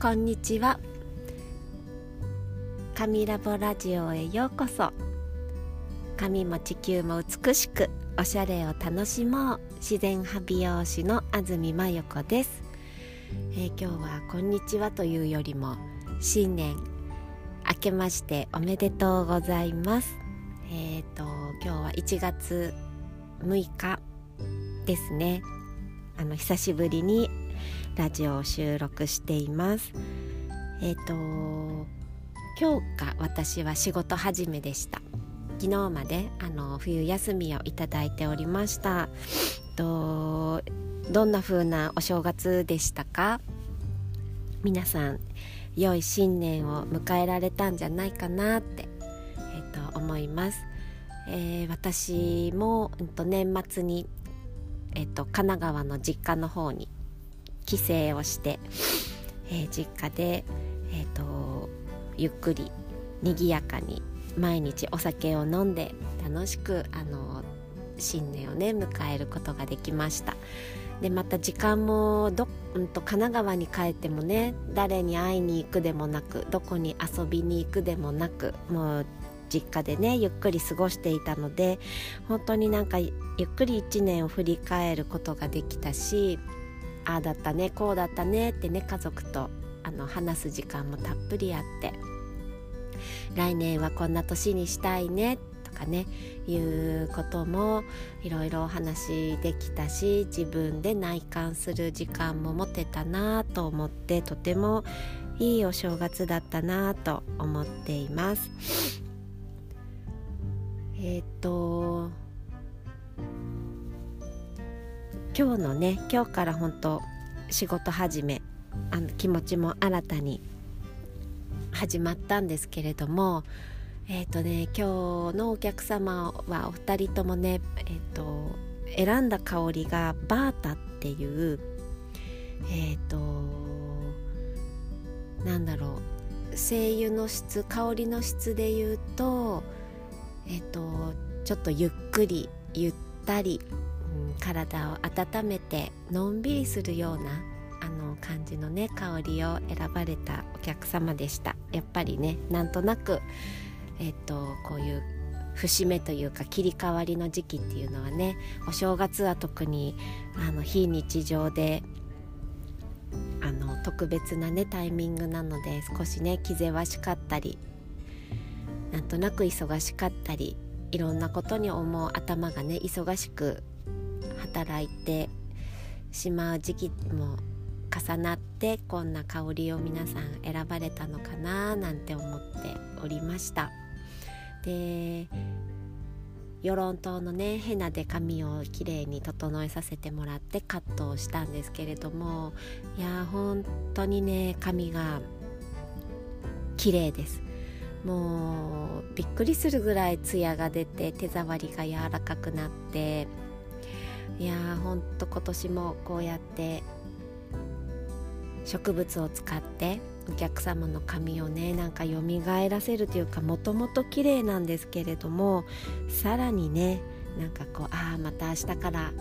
こんにちは。神ラボラジオへようこそ。髪も地球も美しくおしゃれを楽しもう。自然派美容師の安住真由子です、えー、今日はこんにちはというよりも新年明けましておめでとうございます。えっ、ー、と今日は1月6日ですね。あの久しぶりにラジオを収録しています。えっ、ー、と今日が私は仕事始めでした。昨日まであの冬休みをいただいておりました。とどんな風なお正月でしたか？皆さん良い新年を迎えられたんじゃないかなって、えーと、思います、えー、私も、うん、と年末に、えーと神奈川の実家の方に帰省をして、えー、実家で、えーと、ゆっくり賑やかに毎日お酒を飲んで楽しくあの新年をね迎えることができました。でまた時間もど、うんと、神奈川に帰ってもね誰に会いに行くでもなくどこに遊びに行くでもなくもう実家でねゆっくり過ごしていたので本当になんかゆっくり1年を振り返ることができたしああだったねこうだったねってね家族とあの話す時間もたっぷりあって来年はこんな年にしたいねとかねいうこともいろいろお話できたし自分で内観する時間も持てたなと思ってとてもいいお正月だったなと思っています。えっ、と今日のね今日から本当仕事始めあの気持ちも新たに始まったんですけれどもえっ、ー、とね今日のお客様はお二人ともねえっ、ー、と選んだ香りがバータっていうえっ、ー、となんだろう精油の質香りの質で言うとえっ、とちょっとゆっくりゆったり体を温めてのんびりするようなあの感じのね香りを選ばれたお客様でした。やっぱりねなんとなくえっとこういう節目というか切り替わりの時期っていうのはねお正月は特にあの非日常であの特別なねタイミングなので少しね気ぜわしかったりなんとなく忙しかったりいろんなことに思う頭がね忙しく働いてしまう時期も重なってこんな香りを皆さん選ばれたのかななんて思っておりました。で与論島のねヘナで髪をきれいに整えさせてもらってカットをしたんですけれどもいや本当にね髪が綺麗です。もうびっくりするぐらいツヤが出て手触りが柔らかくなっていやーほんと今年もこうやって植物を使ってお客様の髪をねなんか蘇らせるというかもともと綺麗なんですけれどもさらにねなんかこうああまた明日から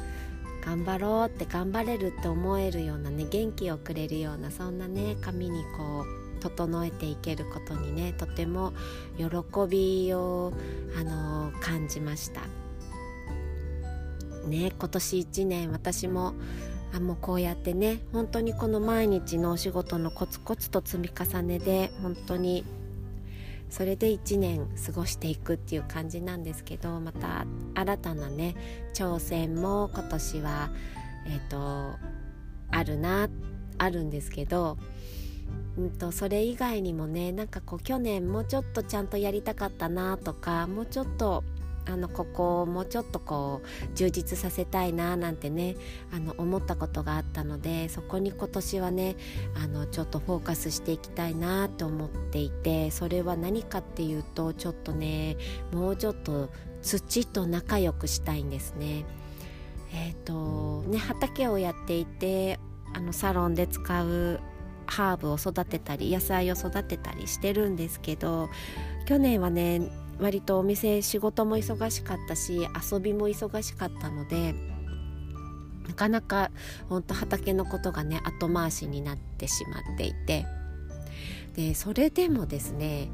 頑張ろうって頑張れるって思えるようなね元気をくれるようなそんなね髪にこう整えていけることにねとても喜びを、あのー、感じました。ね今年1年私もあもうこうやってね本当にこの毎日のお仕事のコツコツと積み重ねで本当にそれで1年過ごしていくっていう感じなんですけどまた新たなね挑戦も今年はえっ、ー、とあるなあるんですけど、うんと、それ以外にもねなんかこう去年もうちょっとちゃんとやりたかったなとかもうちょっとあのここをもうちょっとこう充実させたいななんてねあの思ったことがあったのでそこに今年はねあのちょっとフォーカスしていきたいなと思っていてそれは何かっていうとちょっとねもうちょっと土と仲良くしたいんですね。えーとね、畑をやっていてあのサロンで使うハーブを育てたり野菜を育てたりしてるんですけど去年はね割とお店仕事も忙しかったし遊びも忙しかったのでなかなか本当畑のことがね後回しになってしまっていて。でそれでもですね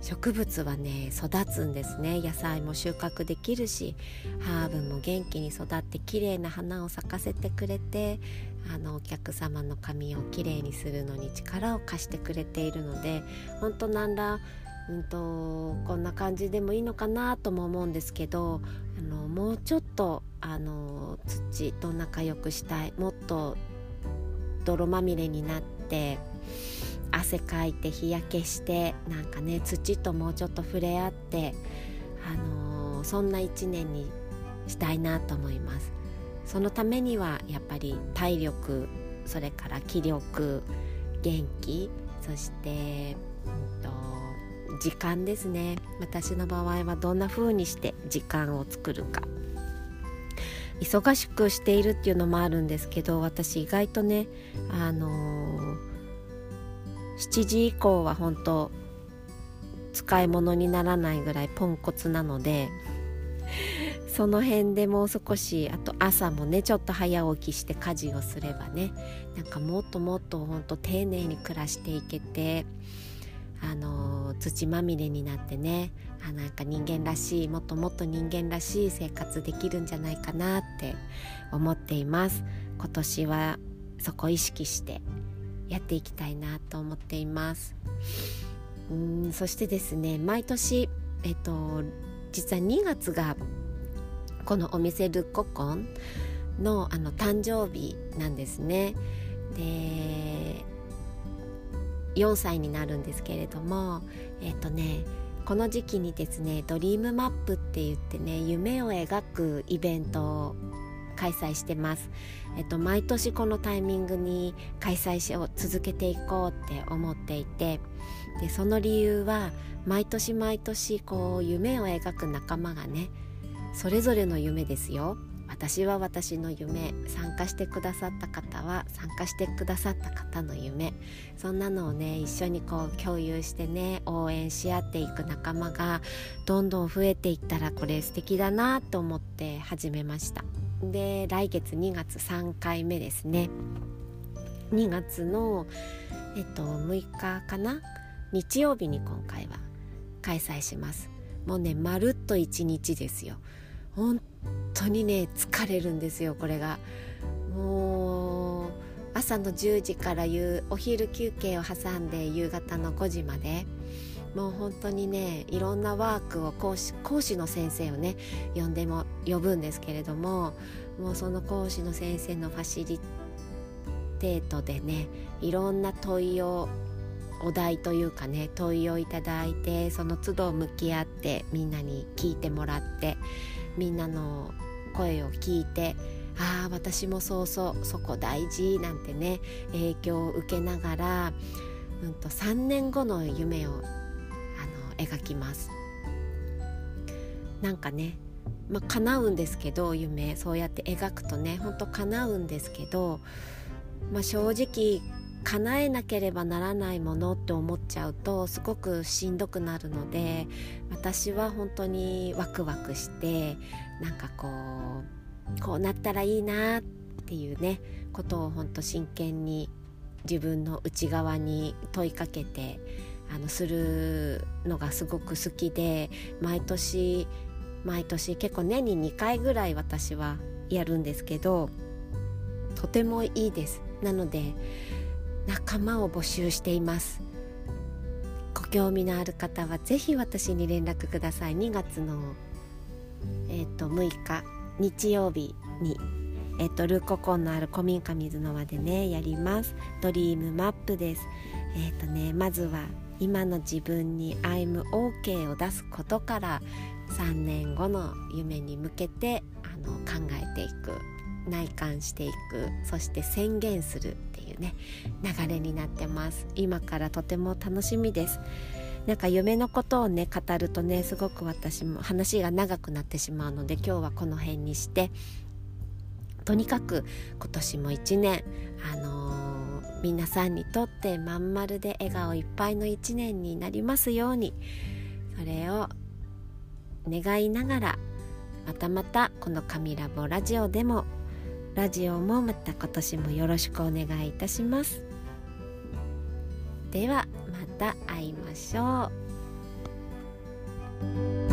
植物はね育つんですね。野菜も収穫できるしハーブも元気に育って綺麗な花を咲かせてくれてあのお客様の髪をきれいにするのに力を貸してくれているので本当なんらうんとこんな感じでもいいのかなとも思うんですけどあのもうちょっとあの土と仲良くしたい。もっと泥まみれになって汗かいて日焼けしてなんかね土ともうちょっと触れ合って、あの、そんな一年にしたいなと思います。そのためにはやっぱり体力それから気力元気そして、うんと、時間ですね。私の場合はどんな風にして時間を作るか。忙しくしているっていうのもあるんですけど私意外とねあのー7時以降は本当使い物にならないぐらいポンコツなのでその辺でもう少しあと朝もねちょっと早起きして家事をすればねなんかもっともっとほんと丁寧に暮らしていけて土まみれになってねあなんか人間らしいもっともっと人間らしい生活できるんじゃないかなって思っています。今年はそこ意識してやっていきたいなと思っています。うんそしてですね毎年えっと実は2月がこのお店ルッココンのあの誕生日なんですね。で4歳になるんですけれどもえっとねこの時期にですねドリームマップって言ってね夢を描くイベントを開催してます。えっと、毎年このタイミングに開催を続けていこうって思っていてでその理由は毎年毎年こう夢を描く仲間がねそれぞれの夢ですよ私は私の夢参加してくださった方は参加してくださった方の夢。そんなのをね一緒にこう共有してね応援し合っていく仲間がどんどん増えていったらこれ素敵だなと思って始めました。で来月2月3回目ですね。2月のえっと6日かな？日曜日に今回は開催します。もうねまるっと1日ですよ。本当にね疲れるんですよこれが。もう朝の10時から夕お昼休憩を挟んで夕方の5時まで。もう本当にねいろんなワークを講師講師の先生をね呼んでも呼ぶんですけれどももうその講師の先生のファシリテートでねいろんな問いをお題というかね問いをいただいてその都度向き合ってみんなに聞いてもらってみんなの声を聞いてああ私もそうそうそこ大事なんてね影響を受けながら、うんと、3年後の夢をあの描きます。なんかねまあ叶うんですけど夢そうやって描くとねほんと叶うんですけど、まあ、正直叶えなければならないものって思っちゃうとすごくしんどくなるので私は本当にワクワクしてなんかこうこうなったらいいなっていうねことを本当真剣に自分の内側に問いかけてあのするのがすごく好きで毎年毎年結構年に2回ぐらい私はやるんですけどとてもいいです。なので仲間を募集しています。ご興味のある方は是非私に連絡ください。2月の、えーと、6日日曜日にえっと、ルーココンのある古民家水の輪でねやります。ドリームマップです。えっ、とねまずは今の自分に「I'm OK」を出すことから3年後の夢に向けてあの考えていく内観していくそして宣言するね流れになってます。今からとても楽しみです。なんか夢のことをね語るとねすごく私も話が長くなってしまうので今日はこの辺にして。とにかく今年も一年あのー皆さんにとってまん丸で笑顔いっぱいの一年になりますようにそれを願いながらまたまたこの「神ラボラジオ」でもラジオもまた今年もよろしくお願いいたします。ではまた会いましょう。